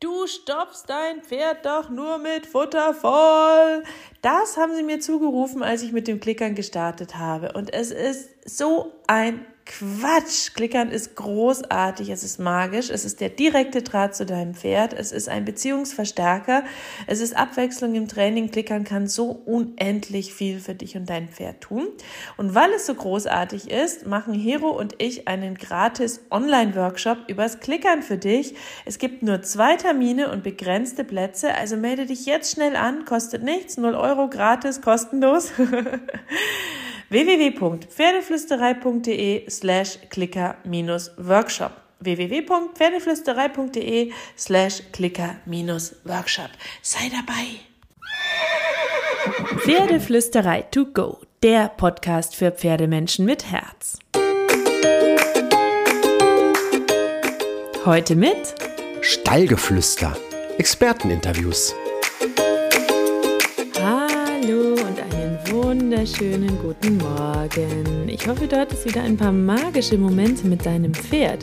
Du stopfst dein Pferd doch nur mit Futter voll. Das haben sie mir zugerufen, als ich mit dem Klickern gestartet habe. Und es ist so ein Quatsch. Klickern ist großartig, es ist magisch, es ist der direkte Draht zu deinem Pferd, es ist ein Beziehungsverstärker, es ist Abwechslung im Training. Klickern kann so unendlich viel für dich und dein Pferd tun. Und weil es so großartig ist, machen Hero und ich einen gratis Online-Workshop übers Klickern für dich. Es gibt nur zwei Termine und begrenzte Plätze, also melde dich jetzt schnell an, kostet nichts, 0 Euro gratis, kostenlos. www.pferdeflüsterei.de slash clicker-workshop www.pferdeflüsterei.de slash clicker-workshop Sei dabei! Pferdeflüsterei to go, der Podcast für Pferdemenschen mit Herz. Heute mit Stallgeflüster, Experteninterviews. Wunderschönen guten Morgen. Ich hoffe, du hattest wieder ein paar magische Momente mit deinem Pferd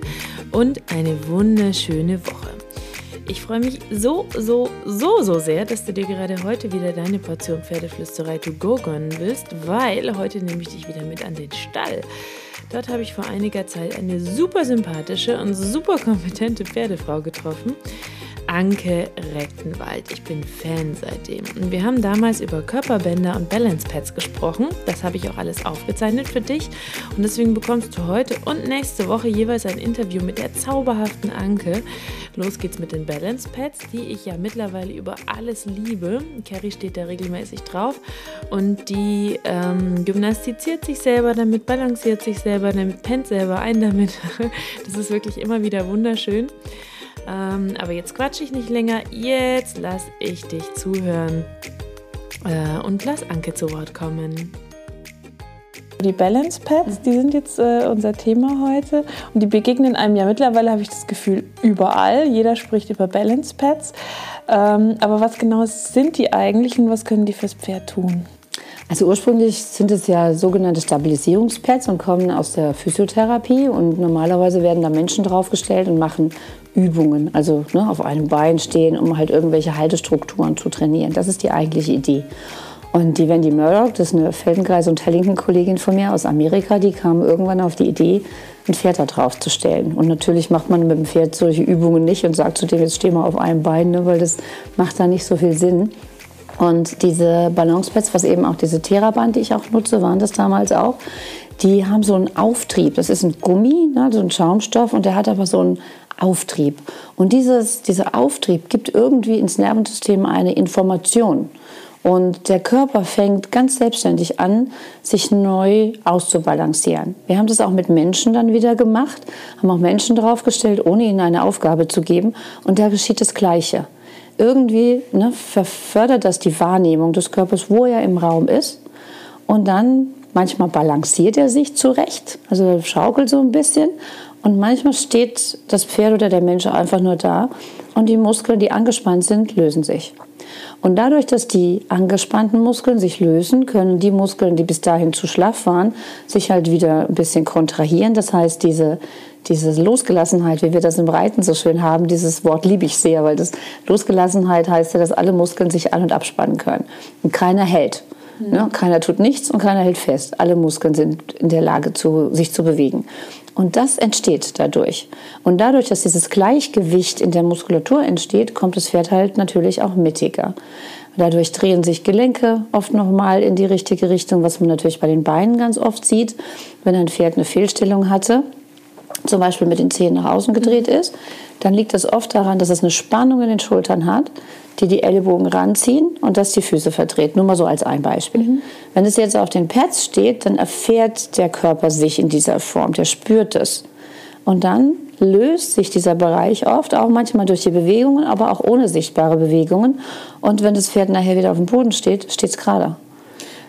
und eine wunderschöne Woche. Ich freue mich so, so, so, so sehr, dass du dir gerade heute wieder deine Portion Pferdeflüsterei to go gönnen willst, weil heute nehme ich dich wieder mit an den Stall. Dort habe ich vor einiger Zeit eine super sympathische und super kompetente Pferdefrau getroffen. Anke Rechtenwald. Ich bin Fan seitdem. Und wir haben damals über Körperbänder und Balance Pads gesprochen. Das habe ich auch alles aufgezeichnet für dich. Und deswegen bekommst du heute und nächste Woche jeweils ein Interview mit der zauberhaften Anke. Los geht's mit den Balance Pads, die ich ja mittlerweile über alles liebe. Carrie steht da regelmäßig drauf. Und die ähm, gymnastiziert sich selber damit, balanciert sich selber damit, pennt selber ein damit. Das ist wirklich immer wieder wunderschön. Ähm, aber jetzt quatsche ich nicht länger. Jetzt lass ich dich zuhören äh, und lass Anke zu Wort kommen. Die Balance Pads, die sind jetzt äh, unser Thema heute und die begegnen einem ja mittlerweile, habe ich das Gefühl, überall. Jeder spricht über Balance Pads. Ähm, aber was genau sind die eigentlich und was können die fürs Pferd tun? Also ursprünglich sind es ja sogenannte Stabilisierungspads und kommen aus der Physiotherapie und normalerweise werden da Menschen draufgestellt und machen Übungen, also ne, auf einem Bein stehen, um halt irgendwelche Haltestrukturen zu trainieren. Das ist die eigentliche Idee. Und die Wendy Murdoch, das ist eine Feldenkreis- und Tellington-Kollegin von mir aus Amerika, die kam irgendwann auf die Idee, ein Pferd da drauf zu stellen. Und natürlich macht man mit dem Pferd solche Übungen nicht und sagt zu dem, jetzt steh mal auf einem Bein, ne, weil das macht da nicht so viel Sinn. Und diese Balancepads, was eben auch diese Theraband, die ich auch nutze, waren das damals auch, die haben so einen Auftrieb. Das ist ein Gummi, ne, so ein Schaumstoff und der hat aber so einen Auftrieb. Und dieses, dieser Auftrieb gibt irgendwie ins Nervensystem eine Information. Und der Körper fängt ganz selbstständig an, sich neu auszubalancieren. Wir haben das auch mit Menschen dann wieder gemacht, haben auch Menschen draufgestellt, ohne ihnen eine Aufgabe zu geben. Und da geschieht das Gleiche. Irgendwie ne, verfördert das die Wahrnehmung des Körpers, wo er im Raum ist. Und dann manchmal balanciert er sich zurecht, also schaukelt so ein bisschen. Und manchmal steht das Pferd oder der Mensch einfach nur da und die Muskeln, die angespannt sind, lösen sich. Und dadurch, dass die angespannten Muskeln sich lösen, können die Muskeln, die bis dahin zu schlaff waren, sich halt wieder ein bisschen kontrahieren. Das heißt, diese, diese Losgelassenheit, wie wir das im Reiten so schön haben, dieses Wort liebe ich sehr, weil das Losgelassenheit heißt ja, dass alle Muskeln sich an- und abspannen können. Und keiner hält. Ne? Keiner tut nichts und keiner hält fest. Alle Muskeln sind in der Lage, zu, sich zu bewegen. Und das entsteht dadurch. Und dadurch, dass dieses Gleichgewicht in der Muskulatur entsteht, kommt das Pferd halt natürlich auch mittiger. Dadurch drehen sich Gelenke oft nochmal in die richtige Richtung, was man natürlich bei den Beinen ganz oft sieht. Wenn ein Pferd eine Fehlstellung hatte, zum Beispiel mit den Zehen nach außen gedreht ist, dann liegt das oft daran, dass es eine Spannung in den Schultern hat, die die Ellbogen ranziehen und das die Füße verdreht. Nur mal so als ein Beispiel. Mhm. Wenn es jetzt auf den Pads steht, dann erfährt der Körper sich in dieser Form, der spürt es. Und dann löst sich dieser Bereich oft, auch manchmal durch die Bewegungen, aber auch ohne sichtbare Bewegungen. Und wenn das Pferd nachher wieder auf dem Boden steht, steht es gerade.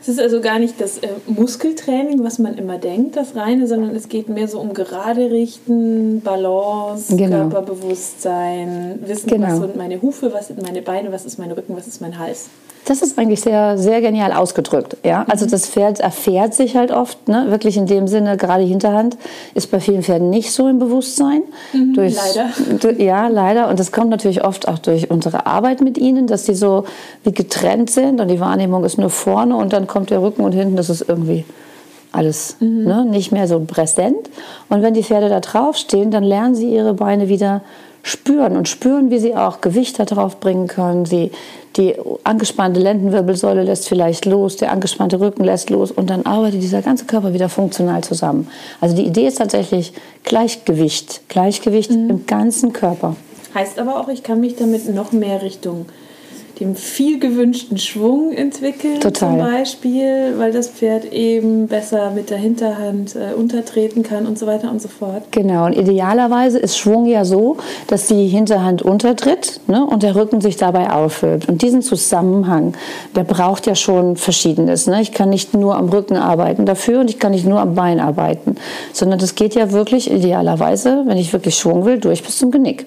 Es ist also gar nicht das äh, Muskeltraining, was man immer denkt, das reine, sondern es geht mehr so um gerade richten, Balance, Genau. Körperbewusstsein, wissen, Genau. was sind meine Hufe, was sind meine Beine, was ist mein Rücken, was ist mein Hals. Das ist eigentlich sehr, sehr genial ausgedrückt. Ja? Also das Pferd erfährt sich halt oft, ne? wirklich in dem Sinne, gerade Hinterhand ist bei vielen Pferden nicht so im Bewusstsein. Durchs- leider. Du- Ja, leider. Und das kommt natürlich oft auch durch unsere Arbeit mit ihnen, dass sie so wie getrennt sind und die Wahrnehmung ist nur vorne und dann kommt der Rücken und hinten, das ist irgendwie alles ne, nicht mehr so präsent. Und wenn die Pferde da draufstehen, dann lernen sie ihre Beine wieder spüren und spüren, wie sie auch Gewicht da drauf bringen können. Sie, die angespannte Lendenwirbelsäule lässt vielleicht los, der angespannte Rücken lässt los und dann arbeitet dieser ganze Körper wieder funktional zusammen. Also die Idee ist tatsächlich Gleichgewicht, Gleichgewicht im ganzen Körper. Heißt aber auch, ich kann mich damit noch mehr Richtung dem viel gewünschten Schwung entwickeln, Total. zum Beispiel, weil das Pferd eben besser mit der Hinterhand äh, untertreten kann und so weiter und so fort. Genau, und idealerweise ist Schwung ja so, dass die Hinterhand untertritt ne, und der Rücken sich dabei aufhört. Und diesen Zusammenhang, der braucht ja schon Verschiedenes. Ne? Ich kann nicht nur am Rücken arbeiten dafür und ich kann nicht nur am Bein arbeiten, sondern das geht ja wirklich idealerweise, wenn ich wirklich Schwung will, durch bis zum Genick.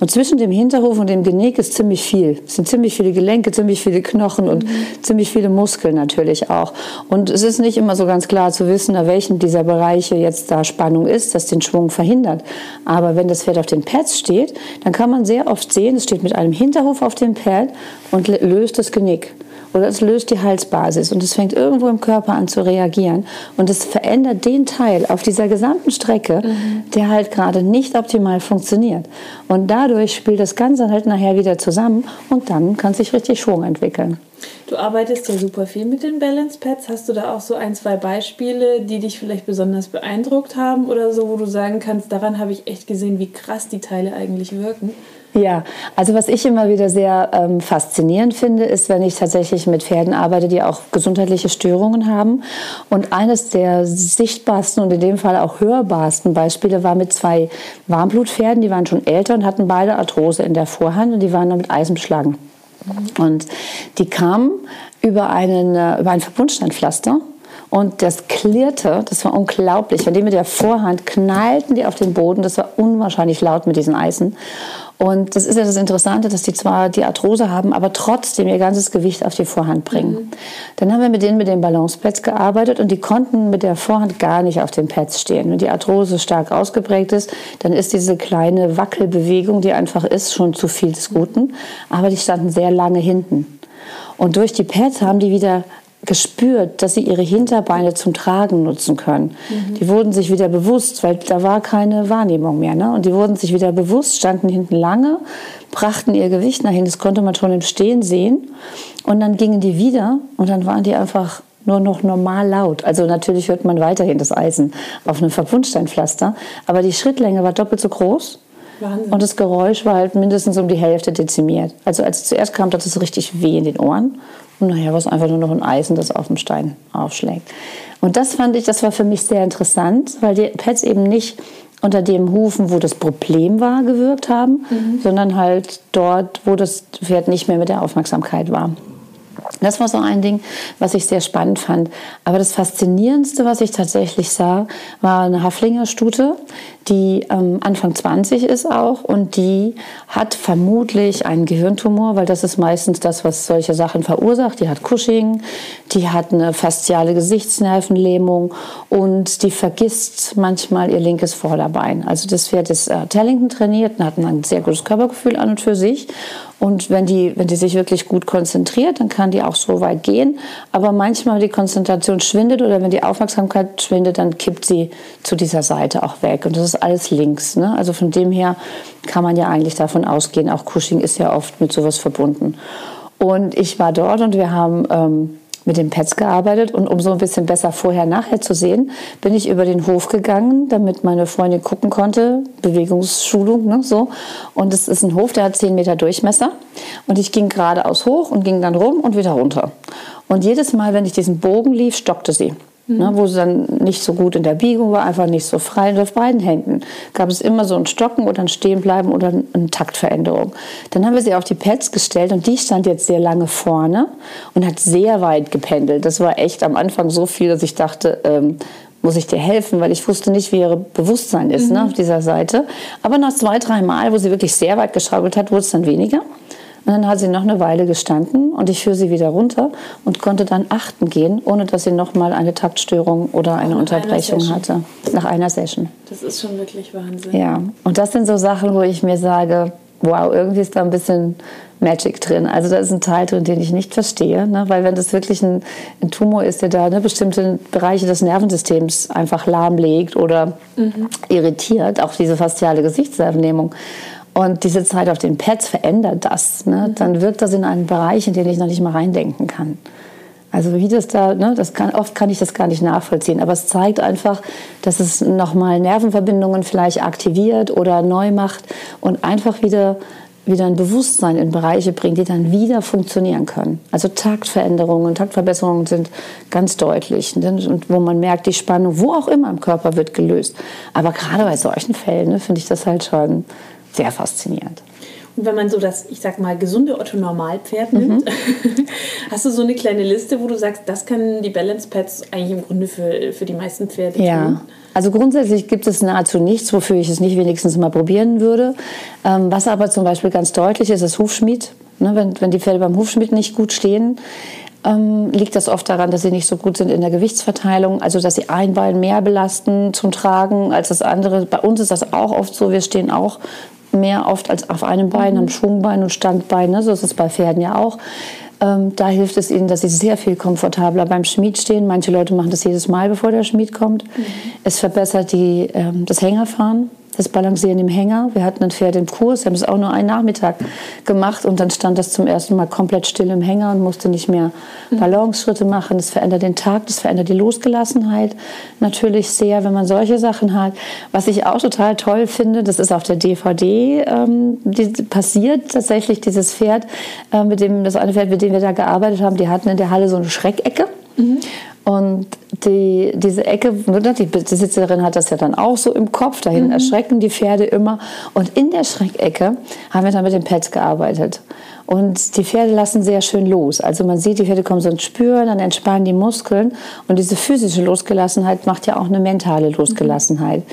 Und zwischen dem Hinterhof und dem Genick ist ziemlich viel. Es sind ziemlich viele Gelenke, ziemlich viele Knochen und ziemlich viele Muskeln natürlich auch. Und es ist nicht immer so ganz klar zu wissen, nach welchem dieser Bereiche jetzt da Spannung ist, das den Schwung verhindert. Aber wenn das Pferd auf den Pads steht, dann kann man sehr oft sehen, es steht mit einem Hinterhof auf dem Pad und lö- löst das Genick. Oder es löst die Halsbasis und es fängt irgendwo im Körper an zu reagieren. Und es verändert den Teil auf dieser gesamten Strecke, der halt gerade nicht optimal funktioniert. Und dadurch spielt das Ganze halt nachher wieder zusammen und dann kann sich richtig Schwung entwickeln. Du arbeitest ja super viel mit den Balance Pads. Hast du da auch so ein, zwei Beispiele, die dich vielleicht besonders beeindruckt haben oder so, wo du sagen kannst, daran habe ich echt gesehen, wie krass die Teile eigentlich wirken? Ja, also was ich immer wieder sehr ähm, faszinierend finde, ist, wenn ich tatsächlich mit Pferden arbeite, die auch gesundheitliche Störungen haben. Und eines der sichtbarsten und in dem Fall auch hörbarsten Beispiele war mit zwei Warmblutpferden, die waren schon älter und hatten beide Arthrose in der Vorhand und die waren noch mit Eisen beschlagen. Und die kamen über, einen, äh, über ein Verbundsteinpflaster und das klirrte, das war unglaublich. Wenn die mit der Vorhand knallten die auf den Boden, das war unwahrscheinlich laut mit diesen Eisen. Und das ist ja das Interessante, dass die zwar die Arthrose haben, aber trotzdem ihr ganzes Gewicht auf die Vorhand bringen. Dann haben wir mit denen mit den Balancepads gearbeitet und die konnten mit der Vorhand gar nicht auf den Pads stehen. Wenn die Arthrose stark ausgeprägt ist, dann ist diese kleine Wackelbewegung, die einfach ist, schon zu viel des Guten. Aber die standen sehr lange hinten. Und durch die Pads haben die wieder gespürt, dass sie ihre Hinterbeine zum Tragen nutzen können. Die wurden sich wieder bewusst, weil da war keine Wahrnehmung mehr. Ne? Und die wurden sich wieder bewusst, standen hinten lange, brachten ihr Gewicht nach hinten, das konnte man schon im Stehen sehen. Und dann gingen die wieder und dann waren die einfach nur noch normal laut. Also natürlich hört man weiterhin das Eisen auf einem Verbundsteinpflaster, aber die Schrittlänge war doppelt so groß. Wahnsinn. Und das Geräusch war halt mindestens um die Hälfte dezimiert. Also als es zuerst kam, tat es richtig weh in den Ohren. Und nachher war es einfach nur noch ein Eisen, das auf dem Stein aufschlägt. Und das fand ich, das war für mich sehr interessant, weil die Pads eben nicht unter dem Hufen, wo das Problem war, gewirkt haben, sondern halt dort, wo das Pferd nicht mehr mit der Aufmerksamkeit war. Das war so ein Ding, was ich sehr spannend fand. Aber das Faszinierendste, was ich tatsächlich sah, war eine Haflinger Stute, die ähm, Anfang 20 ist auch und die hat vermutlich einen Gehirntumor, weil das ist meistens das, was solche Sachen verursacht. Die hat Cushing, die hat eine fasziale Gesichtsnervenlähmung und die vergisst manchmal ihr linkes Vorderbein. Also das Pferd ist äh, Tellington trainiert und hat ein sehr gutes Körpergefühl an und für sich. Und wenn die, wenn die sich wirklich gut konzentriert, dann kann die auch so weit gehen. Aber manchmal, wenn die Konzentration schwindet oder wenn die Aufmerksamkeit schwindet, dann kippt sie zu dieser Seite auch weg. Und das ist alles links. Ne? Also von dem her kann man ja eigentlich davon ausgehen, auch Cushing ist ja oft mit sowas verbunden. Und ich war dort und wir haben ähm, mit den Pets gearbeitet und um so ein bisschen besser vorher nachher zu sehen, bin ich über den Hof gegangen, damit meine Freundin gucken konnte, Bewegungsschulung, ne, so. Und es ist ein Hof, der hat 10 Meter Durchmesser und ich ging geradeaus hoch und ging dann rum und wieder runter. Und jedes Mal, wenn ich diesen Bogen lief, stockte sie. Ne, wo sie dann nicht so gut in der Biegung war, einfach nicht so frei. Und auf beiden Händen gab es immer so ein Stocken oder ein Stehenbleiben oder eine Taktveränderung. Dann haben wir sie auf die Pads gestellt und die stand jetzt sehr lange vorne und hat sehr weit gependelt. Das war echt am Anfang so viel, dass ich dachte, ähm, muss ich dir helfen, weil ich wusste nicht, wie ihr Bewusstsein ist ne, auf dieser Seite. Aber nach zwei, drei Mal, wo sie wirklich sehr weit geschraubelt hat, wurde es dann weniger. Und dann hat sie noch eine Weile gestanden und ich führe sie wieder runter und konnte dann achten gehen, ohne dass sie noch mal eine Taktstörung oder eine Nach Unterbrechung hatte. Nach einer Session. Das ist schon wirklich Wahnsinn. Ja, und das sind so Sachen, wo ich mir sage, wow, irgendwie ist da ein bisschen Magic drin. Also da ist ein Teil drin, den ich nicht verstehe, ne? weil wenn das wirklich ein, ein Tumor ist, der da ne, bestimmte Bereiche des Nervensystems einfach lahmlegt oder irritiert, auch diese fasziale Gesichtswahrnehmung, und diese Zeit auf den Pads verändert das, ne? dann wirkt das in einen Bereich, in den ich noch nicht mal reindenken kann. Also wie das da, ne, das kann, oft kann ich das gar nicht nachvollziehen, aber es zeigt einfach, dass es nochmal Nervenverbindungen vielleicht aktiviert oder neu macht und einfach wieder, wieder ein Bewusstsein in Bereiche bringt, die dann wieder funktionieren können. Also Taktveränderungen, Taktverbesserungen sind ganz deutlich ne, und wo man merkt, die Spannung, wo auch immer im Körper wird gelöst. Aber gerade bei solchen Fällen ne, finde ich das halt schon sehr faszinierend. Und wenn man so das, ich sag mal, gesunde Otto-Normalpferd nimmt, hast du so eine kleine Liste, wo du sagst, das können die Balance Pads eigentlich im Grunde für, für die meisten Pferde Ja, tun? also grundsätzlich gibt es nahezu nichts, wofür ich es nicht wenigstens mal probieren würde. Ähm, was aber zum Beispiel ganz deutlich ist, ist Hufschmied. Ne, wenn, wenn die Pferde beim Hufschmied nicht gut stehen, ähm, liegt das oft daran, dass sie nicht so gut sind in der Gewichtsverteilung, also dass sie ein Bein mehr belasten zum Tragen als das andere. Bei uns ist das auch oft so, wir stehen auch mehr oft als auf einem Bein, haben Schwungbein und Standbein, ne? so ist es bei Pferden ja auch. Ähm, da hilft es ihnen, dass sie sehr viel komfortabler beim Schmied stehen. Manche Leute machen das jedes Mal, bevor der Schmied kommt. Es verbessert die, ähm, das Hängerfahren, das Balancieren im Hänger. Wir hatten ein Pferd im Kurs, haben es auch nur einen Nachmittag gemacht und dann stand das zum ersten Mal komplett still im Hänger und musste nicht mehr Balanceschritte machen. Das verändert den Tag, das verändert die Losgelassenheit natürlich sehr, wenn man solche Sachen hat. Was ich auch total toll finde, das ist auf der DVD ähm, die, passiert tatsächlich dieses Pferd, äh, mit dem das eine Pferd, mit dem wir da gearbeitet haben, die hatten in der Halle so eine Schreckecke. Und die, diese Ecke, ne, die Besitzerin hat das ja dann auch so im Kopf, dahin erschrecken die Pferde immer. Und in der Schreckecke haben wir dann mit den Pads gearbeitet. Und die Pferde lassen sehr schön los. Also man sieht, die Pferde kommen so ins Spüren, dann entspannen die Muskeln. Und diese physische Losgelassenheit macht ja auch eine mentale Losgelassenheit.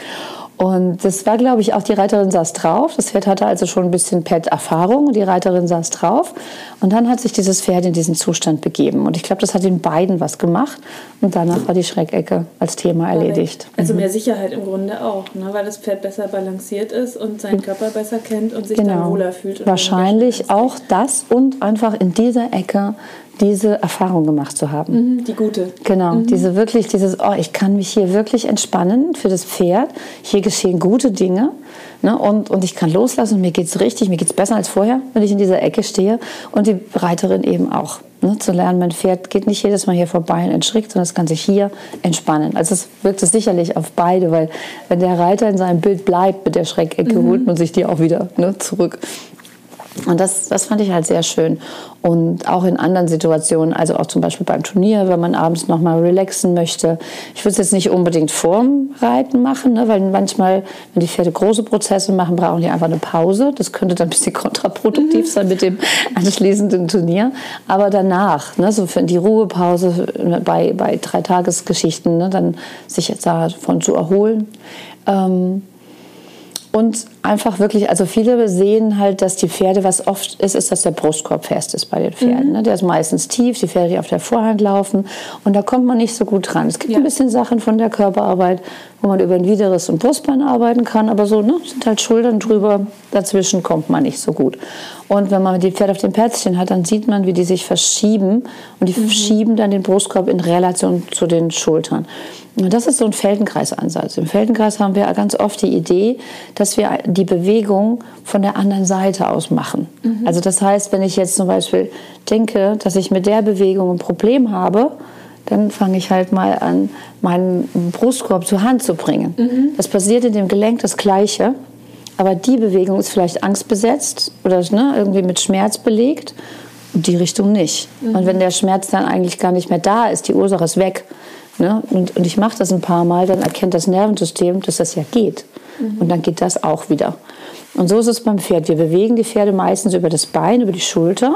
Und das war, glaube ich, auch die Reiterin saß drauf. Das Pferd hatte also schon ein bisschen Pet-Erfahrung. Die Reiterin saß drauf. Und dann hat sich dieses Pferd in diesen Zustand begeben. Und ich glaube, das hat den beiden was gemacht. Und danach war die Schreckecke als Thema erledigt. Also mehr Sicherheit im Grunde auch, ne? weil das Pferd besser balanciert ist und seinen Körper besser kennt und sich dann wohler fühlt. Genau. Wahrscheinlich auch das und einfach in dieser Ecke diese Erfahrung gemacht zu haben. Mhm, Die gute. Genau, diese wirklich, dieses, oh, ich kann mich hier wirklich entspannen für das Pferd. Hier geschehen gute Dinge. Ne, und, und ich kann loslassen und mir geht es richtig, mir geht es besser als vorher, wenn ich in dieser Ecke stehe. Und die Reiterin eben auch. Ne, zu lernen, mein Pferd geht nicht jedes Mal hier vorbei und entschrickt, sondern es kann sich hier entspannen. Also es wirkt es sicherlich auf beide, weil wenn der Reiter in seinem Bild bleibt mit der Schreckecke, holt man sich die auch wieder ne, zurück. Und das, das fand ich halt sehr schön. Und auch in anderen Situationen, also auch zum Beispiel beim Turnier, wenn man abends nochmal relaxen möchte. Ich würde es jetzt nicht unbedingt vorm Reiten machen, ne, weil manchmal, wenn die Pferde große Prozesse machen, brauchen die einfach eine Pause. Das könnte dann ein bisschen kontraproduktiv sein mit dem anschließenden Turnier. Aber danach, ne, so für die Ruhepause bei, bei Dreitagesgeschichten, ne, dann sich jetzt davon zu erholen. Ähm, und einfach wirklich, also viele sehen halt, dass die Pferde, was oft ist, ist, dass der Brustkorb fest ist bei den Pferden. Ne? Der ist meistens tief, die Pferde, die auf der Vorhand laufen. Und da kommt man nicht so gut dran. Es gibt ein bisschen Sachen von der Körperarbeit, wo man über ein Widerriss und Brustbein arbeiten kann. Aber so ne, sind halt Schultern drüber. Dazwischen kommt man nicht so gut. Und wenn man die Pferde auf dem Plätzchen hat, dann sieht man, wie die sich verschieben. Und die schieben dann den Brustkorb in Relation zu den Schultern. Und das ist so ein Feldenkreisansatz. Im Feldenkreis haben wir ganz oft die Idee, dass wir die Bewegung von der anderen Seite aus machen. Also das heißt, wenn ich jetzt zum Beispiel denke, dass ich mit der Bewegung ein Problem habe, dann fange ich halt mal an, meinen Brustkorb zur Hand zu bringen. Das passiert in dem Gelenk das Gleiche. Aber die Bewegung ist vielleicht angstbesetzt oder ne, irgendwie mit Schmerz belegt und die Richtung nicht. Und wenn der Schmerz dann eigentlich gar nicht mehr da ist, die Ursache ist weg, Ne? Und, und ich mache das ein paar Mal, dann erkennt das Nervensystem, dass das ja geht. Und dann geht das auch wieder. Und so ist es beim Pferd. Wir bewegen die Pferde meistens über das Bein, über die Schulter.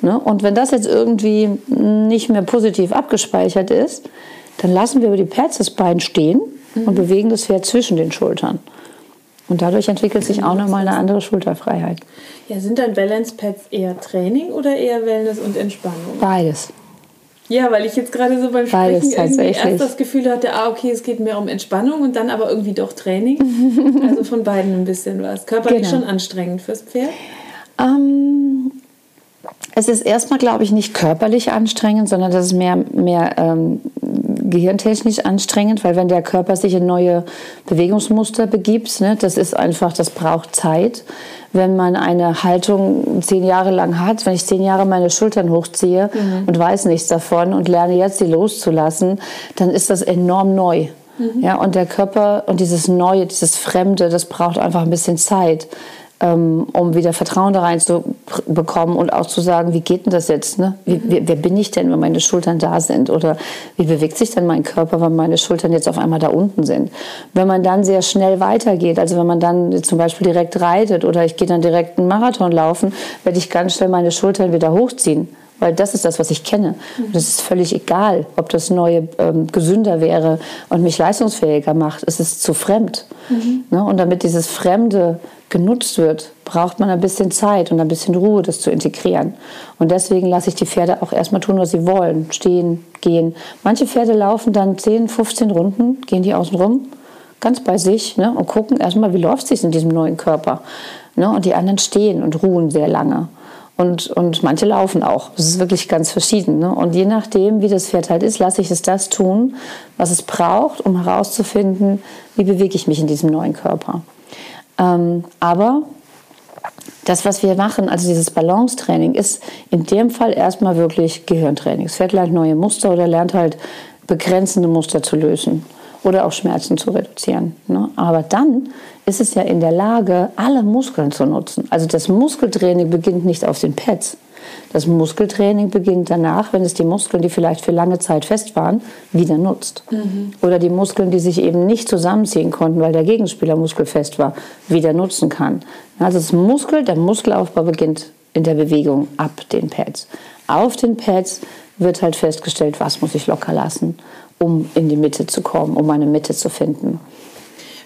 Ne? Und wenn das jetzt irgendwie nicht mehr positiv abgespeichert ist, dann lassen wir über die Pads das Bein stehen und bewegen das Pferd zwischen den Schultern. Und dadurch entwickelt sich auch nochmal eine andere Schulterfreiheit. Ja, sind dann Balance Pads eher Training oder eher Wellness und Entspannung? Beides. Ja, weil ich jetzt gerade so beim Sprechen irgendwie erst das Gefühl hatte, ah, okay, es geht mehr um Entspannung und dann aber irgendwie doch Training. also von beiden ein bisschen was. Körperlich Genau. schon anstrengend fürs Pferd. Ähm, es ist erstmal, glaube ich, nicht körperlich anstrengend, sondern das ist mehr, mehr ähm, gehirntechnisch anstrengend, weil wenn der Körper sich in neue Bewegungsmuster begibt, ne, das ist einfach, das braucht Zeit. Wenn man eine Haltung zehn Jahre lang hat, wenn ich zehn Jahre meine Schultern hochziehe und weiß nichts davon und lerne jetzt, sie loszulassen, dann ist das enorm neu. Ja, und der Körper und dieses Neue, dieses Fremde, das braucht einfach ein bisschen Zeit um wieder Vertrauen da reinzubekommen und auch zu sagen, wie geht denn das jetzt? Ne? Wie, wer, wer bin ich denn, wenn meine Schultern da sind? Oder wie bewegt sich denn mein Körper, wenn meine Schultern jetzt auf einmal da unten sind? Wenn man dann sehr schnell weitergeht, also wenn man dann zum Beispiel direkt reitet oder ich gehe dann direkt einen Marathon laufen, werde ich ganz schnell meine Schultern wieder hochziehen. Weil das ist das, was ich kenne. Und es ist völlig egal, ob das Neue ähm, gesünder wäre und mich leistungsfähiger macht. Es ist zu fremd. Ne? Und damit dieses Fremde genutzt wird, braucht man ein bisschen Zeit und ein bisschen Ruhe, das zu integrieren. Und deswegen lasse ich die Pferde auch erstmal tun, was sie wollen. Stehen, gehen. Manche Pferde laufen dann 10, 15 Runden, gehen die außen rum, ganz bei sich ne? und gucken erstmal, wie läuft es sich in diesem neuen Körper. Ne? Und die anderen stehen und ruhen sehr lange. Und, und manche laufen auch. Das ist wirklich ganz verschieden. Ne? Und je nachdem, wie das Pferd halt ist, lasse ich es das tun, was es braucht, um herauszufinden, wie bewege ich mich in diesem neuen Körper. Ähm, aber das, was wir machen, also dieses Balancetraining, ist in dem Fall erstmal wirklich Gehirntraining. Das Pferd lernt neue Muster oder lernt halt begrenzende Muster zu lösen oder auch Schmerzen zu reduzieren. Ne? Aber dann ist es ja in der Lage, alle Muskeln zu nutzen. Also das Muskeltraining beginnt nicht auf den Pads. Das Muskeltraining beginnt danach, wenn es die Muskeln, die vielleicht für lange Zeit fest waren, wieder nutzt. Oder die Muskeln, die sich eben nicht zusammenziehen konnten, weil der Gegenspieler muskelfest war, wieder nutzen kann. Also das Muskel, der Muskelaufbau beginnt in der Bewegung ab den Pads. Auf den Pads wird halt festgestellt, was muss ich locker lassen, um in die Mitte zu kommen, um meine Mitte zu finden.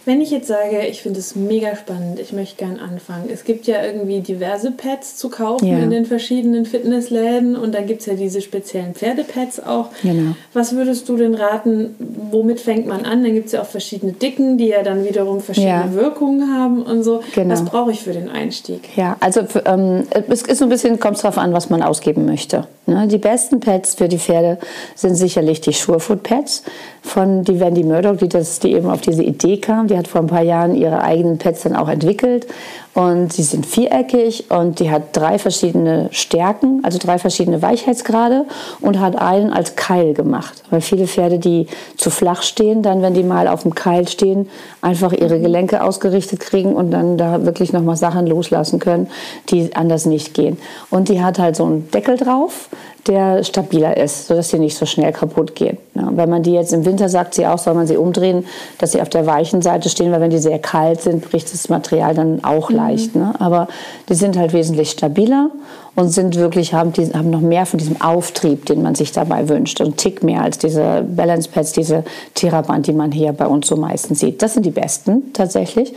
Wenn ich jetzt sage, ich finde es mega spannend, ich möchte gern anfangen. Es gibt ja irgendwie diverse Pads zu kaufen Ja. in den verschiedenen Fitnessläden und dann gibt es ja diese speziellen Pferdepads auch. Genau. Was würdest du denn raten, womit fängt man an? Dann gibt es ja auch verschiedene Dicken, die ja dann wiederum verschiedene Ja. Wirkungen haben und so. Genau. Was brauche ich für den Einstieg? Ja, also ähm, es ist so ein bisschen, kommt drauf an, was man ausgeben möchte. Ne? Die besten Pads für die Pferde sind sicherlich die Surefoot Pads von die Wendy Murdoch, die, das, die eben auf diese Idee kam. Die hat vor ein paar Jahren ihre eigenen Pads dann auch entwickelt. Und sie sind viereckig und die hat drei verschiedene Stärken, also drei verschiedene Weichheitsgrade und hat einen als Keil gemacht. Weil viele Pferde, die zu flach stehen, dann, wenn die mal auf dem Keil stehen, einfach ihre Gelenke ausgerichtet kriegen und dann da wirklich nochmal Sachen loslassen können, die anders nicht gehen. Und die hat halt so einen Deckel drauf, der stabiler ist, sodass sie nicht so schnell kaputt gehen. Ja, wenn man die jetzt im Winter sagt, sie auch, soll man sie umdrehen, dass sie auf der weichen Seite stehen, weil wenn die sehr kalt sind, bricht das Material dann auch leicht. Ne? Aber die sind halt wesentlich stabiler und sind wirklich, haben, die, haben noch mehr von diesem Auftrieb, den man sich dabei wünscht. Und Tick mehr als diese Balance Pads, diese Theraband, die man hier bei uns so meistens sieht. Das sind die besten tatsächlich.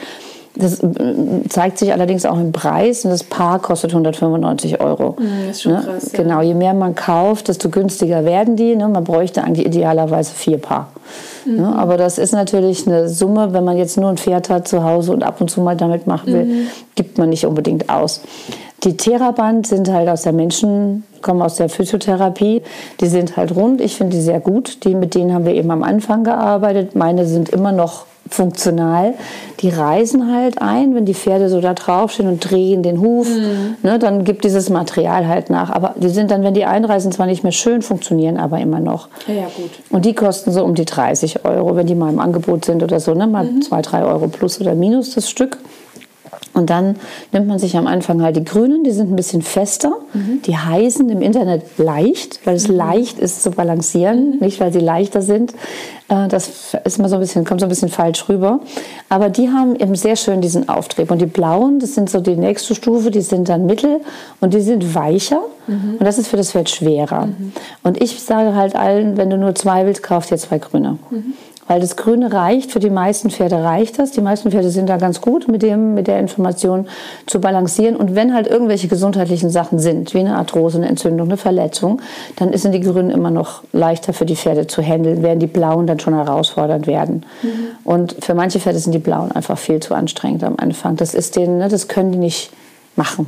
Das äh, zeigt sich allerdings auch im Preis und das Paar kostet 195 Euro. das ist schon Ne? krass, ja. Genau, je mehr man kauft, desto günstiger werden die. Ne? Man bräuchte eigentlich idealerweise vier Paar. Mhm. Ne? Aber das ist natürlich eine Summe, wenn man jetzt nur ein Pferd hat zu Hause und ab und zu mal damit machen will, Mhm. gibt man nicht unbedingt aus. Die Theraband sind halt aus der Menschen, kommen aus der Physiotherapie. Die sind halt rund. Ich finde die sehr gut. Die, mit denen haben wir eben am Anfang gearbeitet. Meine sind immer noch funktional. Die reißen halt ein, wenn die Pferde so da draufstehen und drehen den Huf, ne, dann gibt dieses Material halt nach. Aber die sind dann, wenn die einreißen, zwar nicht mehr schön, funktionieren aber immer noch. Ja, ja, gut. Und die kosten so um die 30 Euro, wenn die mal im Angebot sind oder so, ne? mal zwei, drei Euro plus oder minus das Stück. Und dann nimmt man sich am Anfang halt die grünen, die sind ein bisschen fester. Die heißen im Internet leicht, weil es leicht ist zu balancieren, nicht weil sie leichter sind. Äh, Das ist mal so ein bisschen, kommt so ein bisschen falsch rüber. Aber die haben eben sehr schön diesen Auftrieb. Und die blauen, das sind so die nächste Stufe, die sind dann mittel und die sind weicher. Und das ist für das Pferd schwerer. Und ich sage halt allen, wenn du nur zwei willst, kauf dir zwei grüne. Weil das Grüne reicht, für die meisten Pferde reicht das. Die meisten Pferde sind da ganz gut mit, dem, mit der Information zu balancieren. Und wenn halt irgendwelche gesundheitlichen Sachen sind, wie eine Arthrose, eine Entzündung, eine Verletzung, dann sind die Grünen immer noch leichter für die Pferde zu handeln, während die Blauen dann schon herausfordernd werden. Und für manche Pferde sind die Blauen einfach viel zu anstrengend am Anfang. Das ist denen, ne, das können die nicht machen.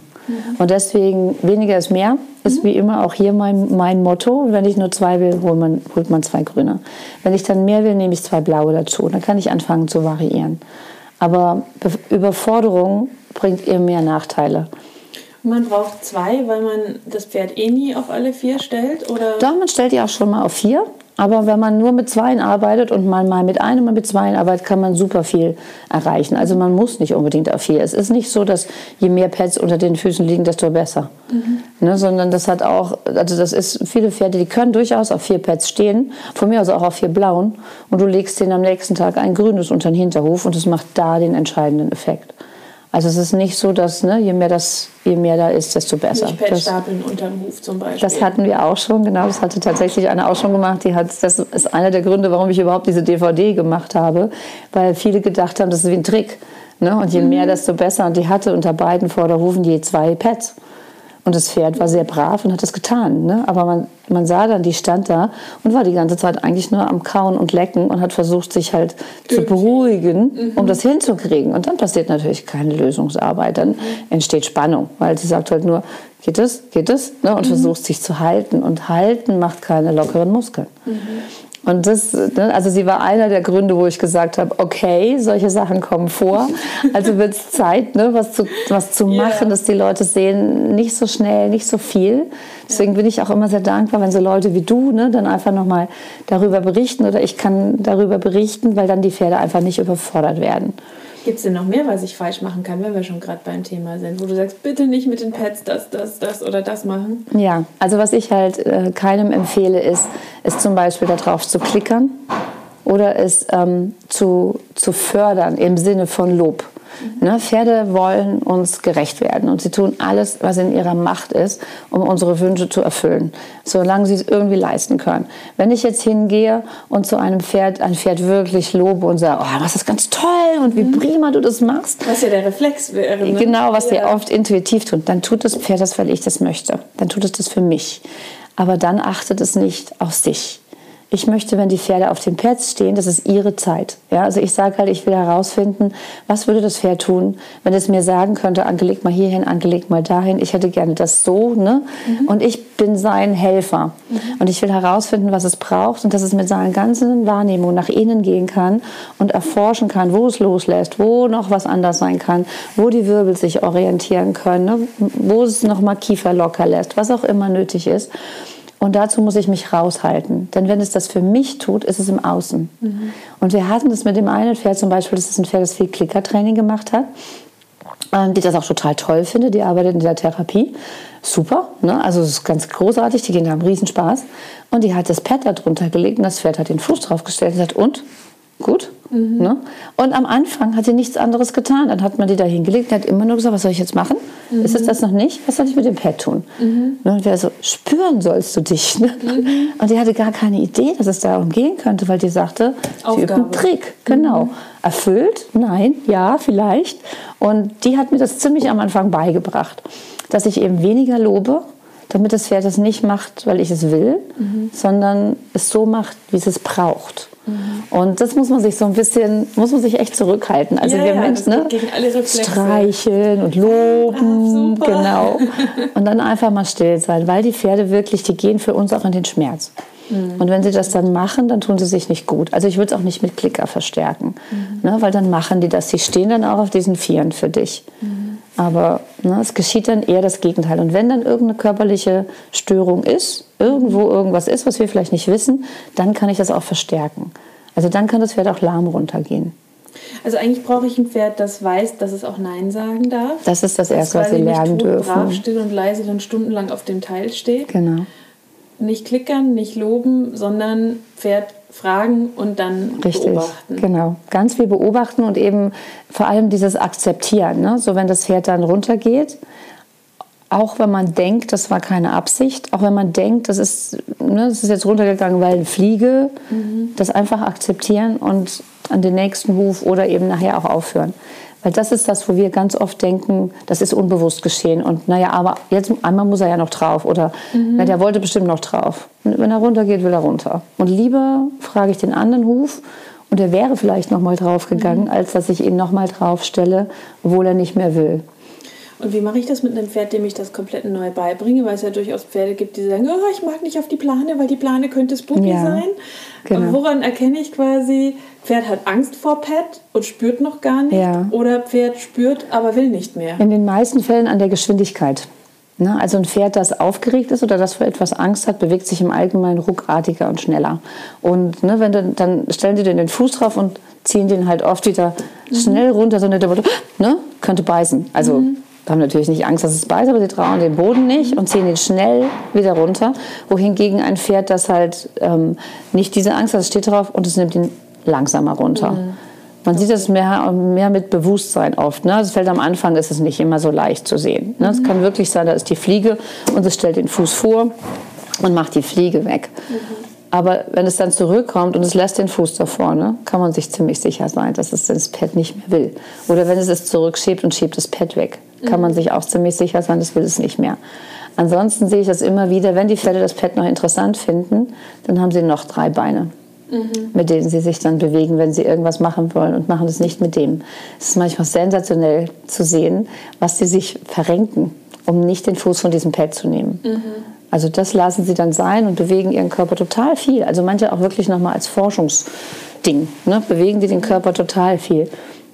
Und deswegen weniger ist mehr, ist wie immer auch hier mein, mein Motto. Wenn ich nur zwei will, holt man, holt man zwei grüne. Wenn ich dann mehr will, nehme ich zwei blaue dazu. Dann kann ich anfangen zu variieren. Aber Be Überforderung bringt eher mehr Nachteile. Man braucht zwei, weil man das Pferd eh nie auf alle vier stellt? Oder? Doch, man stellt die auch schon mal auf vier. Aber wenn man nur mit Zweien arbeitet und mal, mal mit einem, mal mit Zweien arbeitet, kann man super viel erreichen. Also man muss nicht unbedingt auf vier. Es ist nicht so, dass je mehr Pads unter den Füßen liegen, desto besser. Ne, sondern das hat auch, also das ist, viele Pferde, die können durchaus auf vier Pads stehen, von mir aus auch auf vier blauen. Und du legst denen am nächsten Tag ein grünes unter den Hinterhof und das macht da den entscheidenden Effekt. Also es ist nicht so, dass ne, je, mehr das, je mehr da ist, desto besser. Nicht Das- Patchstapeln unterm Huf zum Beispiel. das hatten wir auch schon, genau. Das hatte tatsächlich eine auch schon gemacht. Die hat, das ist einer der Gründe, warum ich überhaupt diese DVD gemacht habe, weil viele gedacht haben, das ist wie ein Trick. Ne? Und je mehr, desto besser. Und die hatte unter beiden Vorderhufen je zwei Pads. Und das Pferd war sehr brav und hat das getan. Ne? Aber man, man sah dann, die stand da und war die ganze Zeit eigentlich nur am Kauen und Lecken und hat versucht, sich halt zu beruhigen, um das hinzukriegen. Und dann passiert natürlich keine Lösungsarbeit. Dann entsteht Spannung, weil sie sagt halt nur, geht es, geht es? Ne? Und versucht sich zu halten. Und halten macht keine lockeren Muskeln. Und das, ne, also sie war einer der Gründe, wo ich gesagt habe, okay, solche Sachen kommen vor. Also wird es Zeit, ne, was zu, was zu machen, dass die Leute sehen, nicht so schnell, nicht so viel. Deswegen bin ich auch immer sehr dankbar, wenn so Leute wie du ne, dann einfach nochmal darüber berichten oder ich kann darüber berichten, weil dann die Pferde einfach nicht überfordert werden. Gibt es denn noch mehr, was ich falsch machen kann, wenn wir schon gerade beim Thema sind? Wo du sagst, bitte nicht mit den Pads das, das, das oder das machen? Ja, also was ich halt äh, keinem empfehle, ist, ist zum Beispiel darauf zu klickern oder es ähm, zu, zu fördern im Sinne von Lob. Ne? Pferde wollen uns gerecht werden und sie tun alles, was in ihrer Macht ist, um unsere Wünsche zu erfüllen, solange sie es irgendwie leisten können. Wenn ich jetzt hingehe und zu einem Pferd, ein Pferd wirklich lobe und sage, oh, das ist ganz toll und wie prima du das machst, Was ja der Reflex wäre. Ne? Genau, was wir Ja. oft intuitiv tun. Dann tut das Pferd das, weil ich das möchte. Dann tut es das für mich. Aber dann achtet es nicht auf sich. Ich möchte, wenn die Pferde auf den Pads stehen, das ist ihre Zeit. Ja, also ich sage halt, ich will herausfinden, was würde das Pferd tun, wenn es mir sagen könnte, angelegt mal hierhin, angelegt mal dahin. Ich hätte gerne das so, ne? Und ich bin sein Helfer. Und ich will herausfinden, was es braucht und dass es mit seinen ganzen Wahrnehmungen nach innen gehen kann und erforschen kann, wo es loslässt, wo noch was anders sein kann, wo die Wirbel sich orientieren können, ne? wo es noch mal Kiefer locker lässt, was auch immer nötig ist. Und dazu muss ich mich raushalten. Denn wenn es das für mich tut, ist es im Außen. Und wir hatten das mit dem einen Pferd zum Beispiel, das ist ein Pferd, das viel Klickertraining gemacht hat ähm, die das auch total toll findet. Die arbeitet in der Therapie. Super, ne? also es ist ganz großartig. Die Kinder haben Riesenspaß. Und die hat das Pad da drunter gelegt und das Pferd hat den Fuß draufgestellt und gesagt, und? Gut. Ne? Und am Anfang hat sie nichts anderes getan. Dann hat man die da hingelegt und hat immer nur gesagt, was soll ich jetzt machen? Ist es das noch nicht? Was soll ich mit dem Pad tun? Ne? Und der so, spüren sollst du dich. Ne? Und die hatte gar keine Idee, dass es darum gehen könnte, weil die sagte, sie übt einen Aufgabe. Trick. Genau. Erfüllt? Nein, ja, vielleicht. Und die hat mir das ziemlich am Anfang beigebracht, dass ich eben weniger lobe, damit das Pferd es nicht macht, weil ich es will, sondern es so macht, wie es es braucht. Und das muss man sich so ein bisschen, muss man sich echt zurückhalten. Also Ja, wir ja, Menschen, ne? Streicheln und loben, super. genau. Und dann einfach mal still sein, weil die Pferde wirklich, die gehen für uns auch in den Schmerz. Und wenn sie das dann machen, dann tun sie sich nicht gut. Also ich würde es auch nicht mit Klicker verstärken, ne, weil dann machen die das. Sie stehen dann auch auf diesen Vieren für dich. Aber ne, es geschieht dann eher das Gegenteil. Und wenn dann irgendeine körperliche Störung ist, irgendwo irgendwas ist, was wir vielleicht nicht wissen, dann kann ich das auch verstärken. Also dann kann das Pferd auch lahm runtergehen. Also eigentlich brauche ich ein Pferd, das weiß, dass es auch Nein sagen darf. Das ist das Erste, was sie nicht lernen tot, dürfen. brav, still und leise dann stundenlang auf dem Teil steht. Genau. Nicht klickern, nicht loben, sondern Pferd fragen und dann Richtig, beobachten. genau. Ganz viel beobachten und eben vor allem dieses Akzeptieren. Ne? So wenn das Pferd dann runtergeht, auch wenn man denkt, das war keine Absicht, auch wenn man denkt, das ist, ne, das ist jetzt runtergegangen, weil eine Fliege, das einfach akzeptieren und an den nächsten Move oder eben nachher auch aufhören. Weil das ist das, wo wir ganz oft denken, das ist unbewusst geschehen. Und naja, aber jetzt einmal muss er ja noch drauf. Oder na, der wollte bestimmt noch drauf. Und wenn er runtergeht, will er runter. Und lieber frage ich den anderen Huf und er wäre vielleicht noch mal draufgegangen, als dass ich ihn noch mal draufstelle, obwohl er nicht mehr will. Und wie mache ich das mit einem Pferd, dem ich das komplett neu beibringe? Weil es ja durchaus Pferde gibt, die sagen, oh, ich mag nicht auf die Plane, weil die Plane könnte spooky Ja, sein. genau. Woran erkenne ich quasi, Pferd hat Angst vor Pet und spürt noch gar nicht? Ja. Oder Pferd spürt, aber will nicht mehr? In den meisten Fällen an der Geschwindigkeit. Ne? Also ein Pferd, das aufgeregt ist oder das vor etwas Angst hat, bewegt sich im Allgemeinen ruckartiger und schneller. Und ne, wenn du, dann stellen die den den Fuß drauf und ziehen den halt oft wieder schnell runter, so der ne, könnte beißen. Also haben natürlich nicht Angst, dass es beißt, aber sie trauen den Boden nicht und ziehen ihn schnell wieder runter. Wohingegen ein Pferd, das halt ähm, nicht diese Angst hat, es steht drauf und es nimmt ihn langsamer runter. Man sieht das mehr, mehr mit Bewusstsein oft. Ne? Das fällt am Anfang ist es nicht immer so leicht zu sehen. Ne? Es kann wirklich sein, da ist die Fliege und es stellt den Fuß vor und macht die Fliege weg. Aber wenn es dann zurückkommt und es lässt den Fuß da vorne, kann man sich ziemlich sicher sein, dass es das Pad nicht mehr will. Oder wenn es es zurückschiebt und schiebt das Pad weg, kann man sich auch ziemlich sicher sein, das will es nicht mehr. Ansonsten sehe ich das immer wieder, wenn die Pferde das Pad noch interessant finden, dann haben sie noch drei Beine mit denen sie sich dann bewegen, wenn sie irgendwas machen wollen und machen es nicht mit dem. Es ist manchmal sensationell zu sehen, was sie sich verrenken, um nicht den Fuß von diesem Pad zu nehmen. Also das lassen sie dann sein und bewegen ihren Körper total viel. Also manche auch wirklich nochmal als Forschungsding. Ne? Bewegen die den Körper total viel.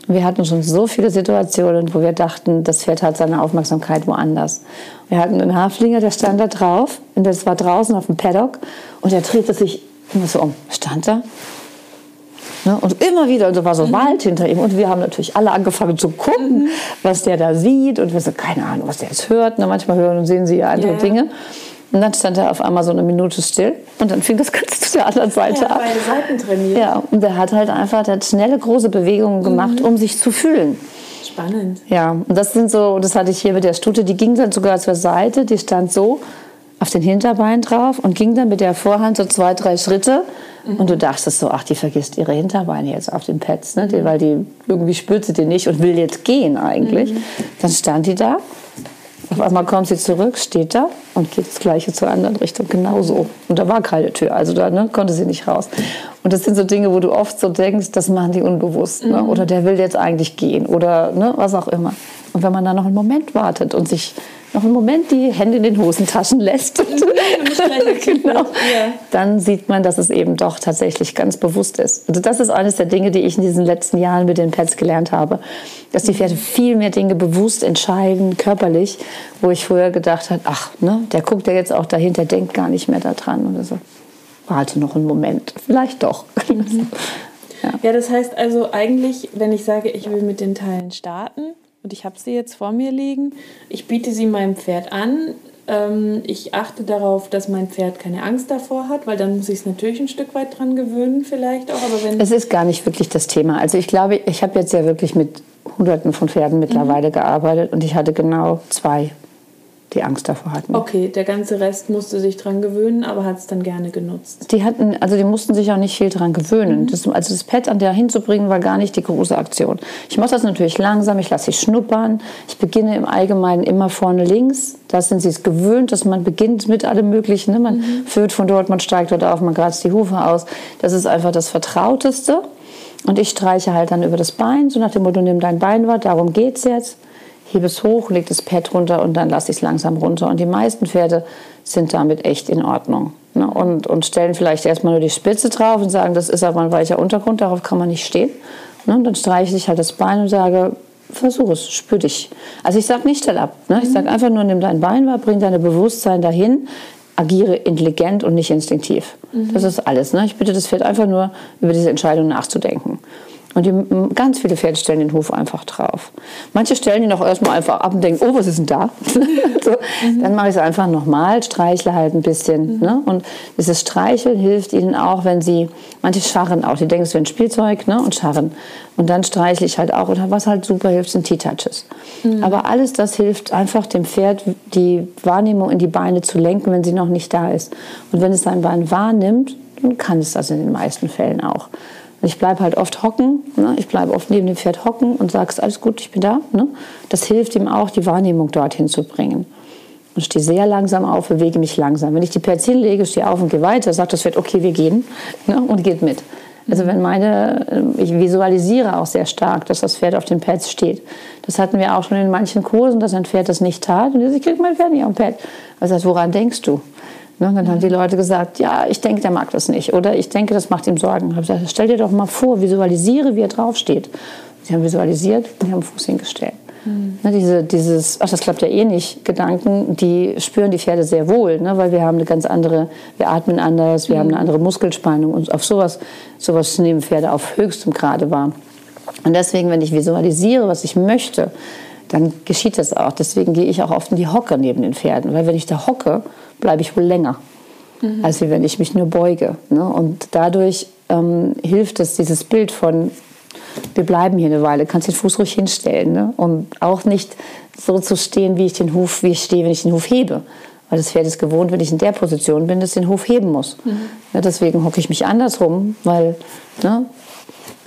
Wir hatten schon so viele Situationen, wo wir dachten, das Pferd hat seine Aufmerksamkeit woanders. Wir hatten einen Haflinger, der stand da drauf, und das war draußen auf dem Paddock, und er drehte sich immer so um. Stand da. Ne? Und immer wieder, und so war so Wald hinter ihm. Und wir haben natürlich alle angefangen zu gucken, was der da sieht. Und wir so, keine Ahnung, was der jetzt hört. Ne? Manchmal hören und sehen sie ja andere Ja. Dinge. Und dann stand er auf einmal so eine Minute still. Und dann fing das Ganze zu der anderen Seite Ja, ab. beide Seiten trainiert. Ja, und der hat halt einfach, der hat schnelle, große Bewegungen gemacht, um sich zu fühlen. Spannend. Ja, und das sind so, das hatte ich hier mit der Stute, die ging dann sogar zur Seite, die stand so auf den Hinterbeinen drauf und ging dann mit der Vorhand so zwei, drei Schritte. Und du dachtest so, ach, die vergisst ihre Hinterbeine jetzt auf den Pads, ne? Die, weil die irgendwie spürt sie die nicht und will jetzt gehen eigentlich. Dann stand die da. Auf einmal kommt sie zurück, steht da und geht das Gleiche zur anderen Richtung, genauso. Und da war keine Tür, also da ne, konnte sie nicht raus. Und das sind so Dinge, wo du oft so denkst, das machen die unbewusst. Ne? Oder der will jetzt eigentlich gehen oder ne, was auch immer. Und wenn man dann noch einen Moment wartet und sich noch einen Moment die Hände in den Hosentaschen lässt, genau, dann sieht man, dass es eben doch tatsächlich ganz bewusst ist. Also das ist eines der Dinge, die ich in diesen letzten Jahren mit den Pets gelernt habe, dass die Pferde viel mehr Dinge bewusst entscheiden, körperlich, wo ich früher gedacht habe, ach, ne, der guckt ja jetzt auch dahin, der denkt gar nicht mehr daran oder so. Warte noch einen Moment, vielleicht doch. Ja, das heißt also eigentlich, wenn ich sage, ich will mit den Teilen starten und ich habe sie jetzt vor mir liegen, ich biete sie meinem Pferd an, ähm, ich achte darauf, dass mein Pferd keine Angst davor hat, weil dann muss ich es natürlich ein Stück weit dran gewöhnen vielleicht auch, aber wenn... Es ist gar nicht wirklich das Thema. Also ich glaube, ich habe jetzt ja wirklich mit Hunderten von Pferden mittlerweile gearbeitet und ich hatte genau zwei, die Angst davor hatten. Okay, der ganze Rest musste sich dran gewöhnen, aber hat es dann gerne genutzt. Die hatten, also die mussten sich auch nicht viel dran gewöhnen. Das, also das Pad an der hinzubringen, war gar nicht die große Aktion. Ich mache das natürlich langsam, ich lasse sie schnuppern. Ich beginne im Allgemeinen immer vorne links. Da sind sie es gewöhnt, dass man beginnt mit allem Möglichen. Ne? Man führt von dort, man steigt dort auf, man gratzt die Hufe aus. Das ist einfach das Vertrauteste. Und ich streiche halt dann über das Bein, so nach dem Motto, nimm dein Bein wahr, darum geht's jetzt. Hebe es hoch, leg das Pad runter und dann lasse ich es langsam runter. Und die meisten Pferde sind damit echt in Ordnung. Ne? Und, und stellen vielleicht erstmal nur die Spitze drauf und sagen, das ist aber ein weicher Untergrund, darauf kann man nicht stehen. Ne? Und dann streiche ich halt das Bein und sage, versuch es, spür dich. Also ich sage nicht, stell ab. Ne? Ich sage einfach nur, nimm dein Bein wahr, bring dein Bewusstsein dahin, agiere intelligent und nicht instinktiv. Das ist alles. Ne? Ich bitte das Pferd einfach nur, über diese Entscheidung nachzudenken. Und die, ganz viele Pferde stellen den Huf einfach drauf. Manche stellen ihn auch erstmal einfach ab und denken, oh, was ist denn da? so, mhm. Dann mache ich es einfach nochmal, streichle halt ein bisschen. Mhm. Ne? Und dieses Streicheln hilft ihnen auch, wenn sie, manche scharren auch, die denken, es wäre ein Spielzeug ne? und scharren. Und dann streichle ich halt auch. Und was halt super hilft, sind T-Touches. Mhm. Aber alles das hilft einfach dem Pferd, die Wahrnehmung in die Beine zu lenken, wenn sie noch nicht da ist. Und wenn es sein Bein wahrnimmt, dann kann es das in den meisten Fällen auch. Ich bleibe halt oft hocken, ne? ich bleibe oft neben dem Pferd hocken und sage, alles gut, ich bin da. Ne? Das hilft ihm auch, die Wahrnehmung dorthin zu bringen. Und stehe sehr langsam auf, bewege mich langsam. Wenn ich die Pferd hinlege, stehe auf und gehe weiter, sagt das Pferd, okay, wir gehen ne? und geht mit. Also wenn meine, äh, ich visualisiere auch sehr stark, dass das Pferd auf dem Pad steht. Das hatten wir auch schon in manchen Kursen, dass ein Pferd das nicht tat. Und ich kriege mein Pferd nicht auf dem Pad. Also woran denkst du? Ne, dann haben die Leute gesagt, ja, ich denke, der mag das nicht. Oder ich denke, das macht ihm Sorgen. Ich habe gesagt, stell dir doch mal vor, visualisiere, wie er draufsteht. Sie haben visualisiert und die haben Fuß hingestellt. Mhm. Ne, diese, dieses, ach, das klappt ja eh nicht, Gedanken, die spüren die Pferde sehr wohl, ne, weil wir haben eine ganz andere, wir atmen anders, wir mhm. haben eine andere Muskelspannung und auf sowas, sowas nehmen Pferde auf höchstem Grade wahr. Und deswegen, wenn ich visualisiere, was ich möchte, dann geschieht das auch. Deswegen gehe ich auch oft in die Hocke neben den Pferden, weil wenn ich da hocke, bleibe ich wohl länger, mhm. als wenn ich mich nur beuge. Ne? Und dadurch ähm, hilft es, dieses Bild von, wir bleiben hier eine Weile, kannst den Fuß ruhig hinstellen. Ne? Und auch nicht so zu stehen, wie ich den Huf, wie ich stehe, wenn ich den Huf hebe. Weil das Pferd ist gewohnt, wenn ich in der Position bin, dass ich den Hof heben muss. Mhm. Ja, deswegen hocke ich mich andersrum, weil ne,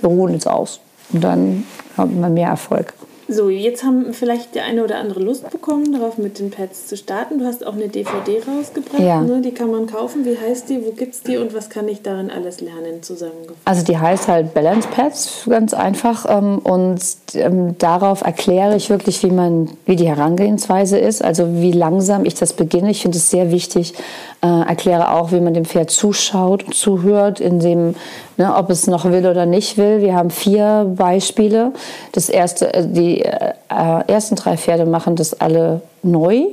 wir ruhen jetzt aus. Und dann hat man mehr Erfolg. So, jetzt haben vielleicht der eine oder andere Lust bekommen, darauf mit den Pads zu starten. Du hast auch eine DVD rausgebracht, ja. ne? die kann man kaufen. Wie heißt die, wo gibt es die und was kann ich darin alles lernen zusammengefasst? Also die heißt halt Balance Pads, ganz einfach. Ähm, und ähm, darauf erkläre ich wirklich, wie, man, wie die Herangehensweise ist, also wie langsam ich das beginne. Ich finde es sehr wichtig, äh, erkläre auch, wie man dem Pferd zuschaut und zuhört, in dem ne, ob es noch will oder nicht will. Wir haben vier Beispiele. Das erste, äh, die äh, ersten drei Pferde machen das alle neu.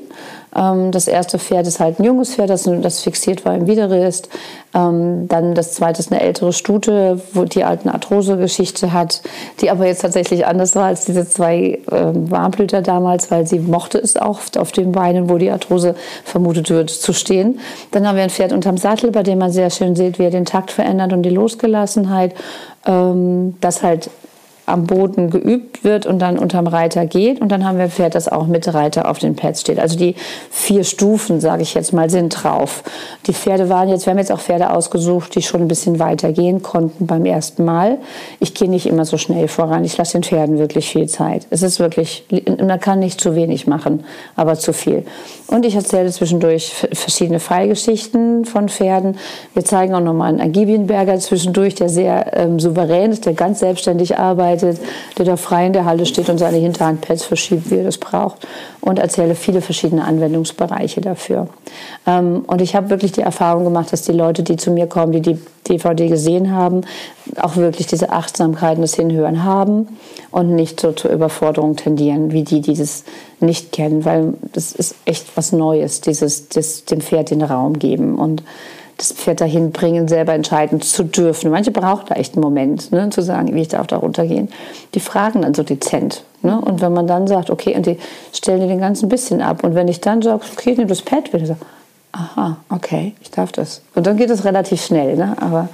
Ähm, das erste Pferd ist halt ein junges Pferd, das, das fixiert war im Widerrist. Ähm, dann das zweite ist eine ältere Stute, wo die eine Arthrose-Geschichte hat, die aber jetzt tatsächlich anders war als diese zwei ähm, Warmblüter damals, weil sie mochte es auch auf den Beinen, wo die Arthrose vermutet wird, zu stehen. Dann haben wir ein Pferd unterm Sattel, bei dem man sehr schön sieht, wie er den Takt verändert und die Losgelassenheit. das halt am Boden geübt wird und dann unterm Reiter geht. Und dann haben wir ein Pferd, das auch mit Reiter auf den Pads steht. Also die vier Stufen, sage ich jetzt mal, sind drauf. Die Pferde waren jetzt, wir haben jetzt auch Pferde ausgesucht, die schon ein bisschen weiter gehen konnten beim ersten Mal. Ich gehe nicht immer so schnell voran. Ich lasse den Pferden wirklich viel Zeit. Es ist wirklich, man kann nicht zu wenig machen, aber zu viel. Und ich erzähle zwischendurch verschiedene Freigeschichten von Pferden. Wir zeigen auch nochmal einen Agibienberger zwischendurch, der sehr ähm, souverän ist, der ganz selbstständig arbeitet, der da frei in der Halle steht und seine Hinterhandpads verschiebt, wie er das braucht. Und erzähle viele verschiedene Anwendungsbereiche dafür. Ähm, und ich habe wirklich die Erfahrung gemacht, dass die Leute, die zu mir kommen, die die DVD gesehen haben, auch wirklich diese Achtsamkeit und das Hinhören haben und nicht so zur Überforderung tendieren, wie die, die das nicht kennen, weil das ist echt was Neues, dieses das, dem Pferd den Raum geben und das Pferd dahin bringen, selber entscheiden zu dürfen. Manche brauchen da echt einen Moment, ne, zu sagen, wie ich darf da runtergehen. Die fragen dann so dezent. Ne? Und wenn man dann sagt, okay, und die stellen dir den ganzen bisschen ab. Und wenn ich dann sage, okay, nimm das Pad wieder, so, aha, okay, ich darf das. Und dann geht es relativ schnell. Ne? Aber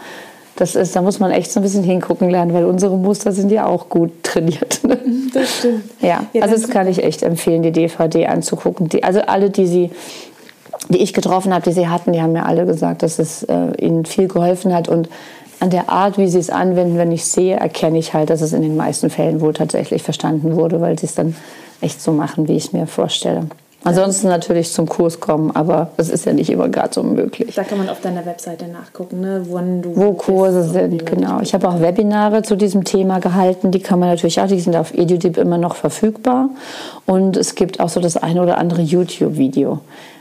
das ist, da muss man echt so ein bisschen hingucken lernen, weil unsere Muster sind ja auch gut trainiert. Ne? Das stimmt. Ja, ja also das kann ich echt empfehlen, die DVD anzugucken. Die, also alle, die sie die ich getroffen habe, die sie hatten, die haben mir alle gesagt, dass es äh, ihnen viel geholfen hat. Und an der Art, wie sie es anwenden, wenn ich sehe, erkenne ich halt, dass es in den meisten Fällen wohl tatsächlich verstanden wurde, weil sie es dann echt so machen, wie ich es mir vorstelle. Ansonsten natürlich zum Kurs kommen, aber das ist ja nicht immer gerade so möglich. Da kann man auf deiner Webseite nachgucken, ne? wann du. Wo Kurse sind, genau. Ich habe auch Webinare zu diesem Thema gehalten, die kann man natürlich auch, die sind auf EduDeep immer noch verfügbar. Und es gibt auch so das eine oder andere YouTube-Video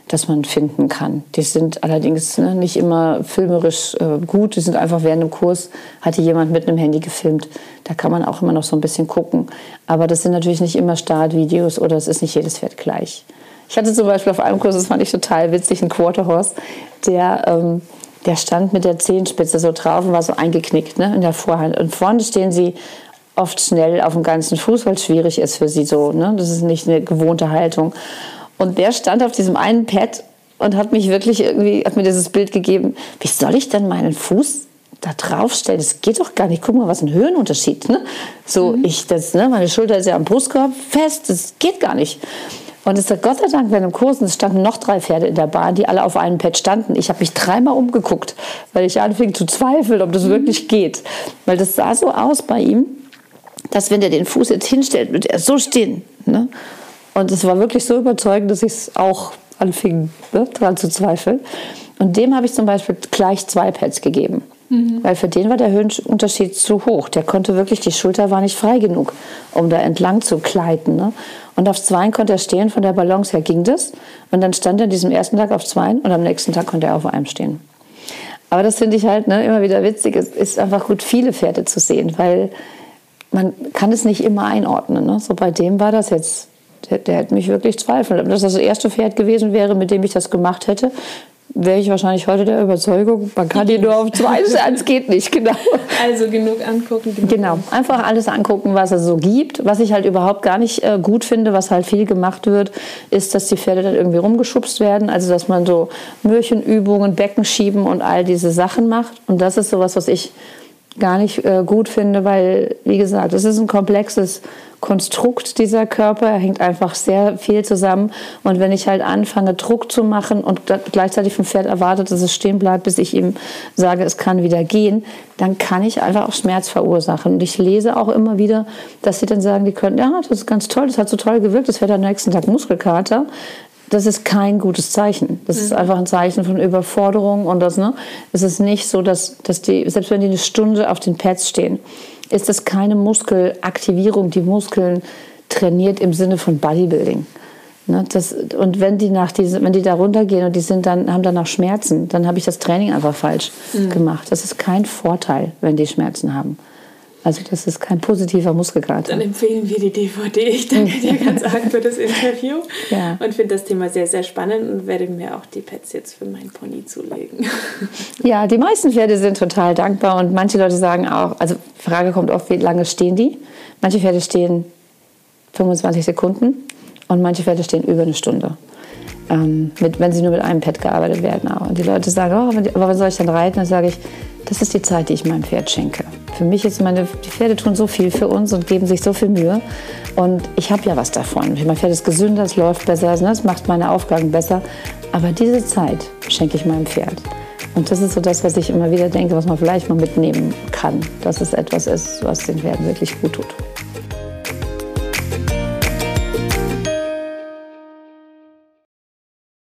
das man finden kann. Die sind allerdings ne, nicht immer filmerisch äh, gut. Die sind einfach während dem Kurs, hatte jemand mit einem Handy gefilmt. Da kann man auch immer noch so ein bisschen gucken. Aber das sind natürlich nicht immer Startvideos oder es ist nicht jedes Pferd gleich. Ich hatte zum Beispiel auf einem Kurs, das fand ich total witzig, einen Quarterhorse, der, ähm, der stand mit der Zehenspitze so drauf und war so eingeknickt ne, in der Vorhand. Und vorne stehen sie oft schnell auf dem ganzen Fuß, weil es schwierig ist für sie so. Ne? Das ist nicht eine gewohnte Haltung. Und der stand auf diesem einen Pad und hat mich wirklich irgendwie, hat mir dieses Bild gegeben, wie soll ich denn meinen Fuß da draufstellen? Das geht doch gar nicht. Guck mal, was ein Höhenunterschied. Ne? So, mhm. ich, das, ne, meine Schulter ist ja am Brustkorb fest, das geht gar nicht. Und es hat Gott sei Dank bei einem Kurs, es standen noch drei Pferde in der Bahn, die alle auf einem Pad standen. Ich habe mich dreimal umgeguckt, weil ich anfing zu zweifeln, ob das mhm. wirklich geht. Weil das sah so aus bei ihm, dass wenn er den Fuß jetzt hinstellt, wird er so stehen. Ne? Und es war wirklich so überzeugend, dass ich es auch anfing, ne, daran zu zweifeln. Und dem habe ich zum Beispiel gleich zwei Pads gegeben. Mhm. Weil für den war der Höhenunterschied zu hoch. Der konnte wirklich, die Schulter war nicht frei genug, um da entlang zu gleiten. Ne? Und auf Zweien konnte er stehen, von der Balance her ging das. Und dann stand er an diesem ersten Tag auf Zweien und am nächsten Tag konnte er auf einem stehen. Aber das finde ich halt ne, immer wieder witzig. Es ist einfach gut, viele Pferde zu sehen, weil man kann es nicht immer einordnen. Ne? So bei dem war das jetzt, der, hätte mich wirklich zweifeln. Wenn das das erste Pferd gewesen wäre, mit dem ich das gemacht hätte, wäre ich wahrscheinlich heute der Überzeugung, man kann die nur auf zwei sein, es geht nicht, genau. Also genug angucken. Genug genau, einfach alles angucken, was es so gibt. Was ich halt überhaupt gar nicht äh, gut finde, was halt viel gemacht wird, ist, dass die Pferde dann irgendwie rumgeschubst werden. Also, dass man so Mürchenübungen, Becken schieben und all diese Sachen macht. Und das ist sowas, was ich gar nicht äh, gut finde, weil, wie gesagt, es ist ein komplexes Konstrukt dieser Körper. Er hängt einfach sehr viel zusammen. Und wenn ich halt anfange, Druck zu machen und gleichzeitig vom Pferd erwartet, dass es stehen bleibt, bis ich ihm sage, es kann wieder gehen, dann kann ich einfach auch Schmerz verursachen. Und ich lese auch immer wieder, dass sie dann sagen, die können, ja, das ist ganz toll, das hat so toll gewirkt, das wäre am nächsten Tag Muskelkater das ist kein gutes Zeichen. Das mhm. ist einfach ein Zeichen von Überforderung und das, ne? Es ist nicht so, dass, dass die, selbst wenn die eine Stunde auf den Pads stehen, ist das keine Muskelaktivierung, die Muskeln trainiert im Sinne von Bodybuilding. Ne, das, und wenn die, nach diese, wenn die da runtergehen und die sind dann, haben danach Schmerzen, dann habe ich das Training einfach falsch mhm. gemacht. Das ist kein Vorteil, wenn die Schmerzen haben. Also das ist kein positiver Muskelkater. Dann empfehlen wir die DVD. Ich danke dir ganz arg für das Interview ja. und finde das Thema sehr, sehr spannend und werde mir auch die Pads jetzt für meinen Pony zulegen. Ja, die meisten Pferde sind total dankbar und manche Leute sagen auch, also die Frage kommt oft, wie lange stehen die? Manche Pferde stehen 25 Sekunden und manche Pferde stehen über eine Stunde. Ähm, mit, wenn sie nur mit einem Pad gearbeitet werden. Auch. Und die Leute sagen, oh, aber wann soll ich dann reiten? Dann sage ich, das ist die Zeit, die ich meinem Pferd schenke. Für mich ist meine, die Pferde tun so viel für uns und geben sich so viel Mühe. Und ich habe ja was davon. Mein Pferd ist gesünder, es läuft besser, es ne, macht meine Aufgaben besser. Aber diese Zeit schenke ich meinem Pferd. Und das ist so das, was ich immer wieder denke, was man vielleicht mal mitnehmen kann. Dass es etwas ist, was den Pferden wirklich gut tut.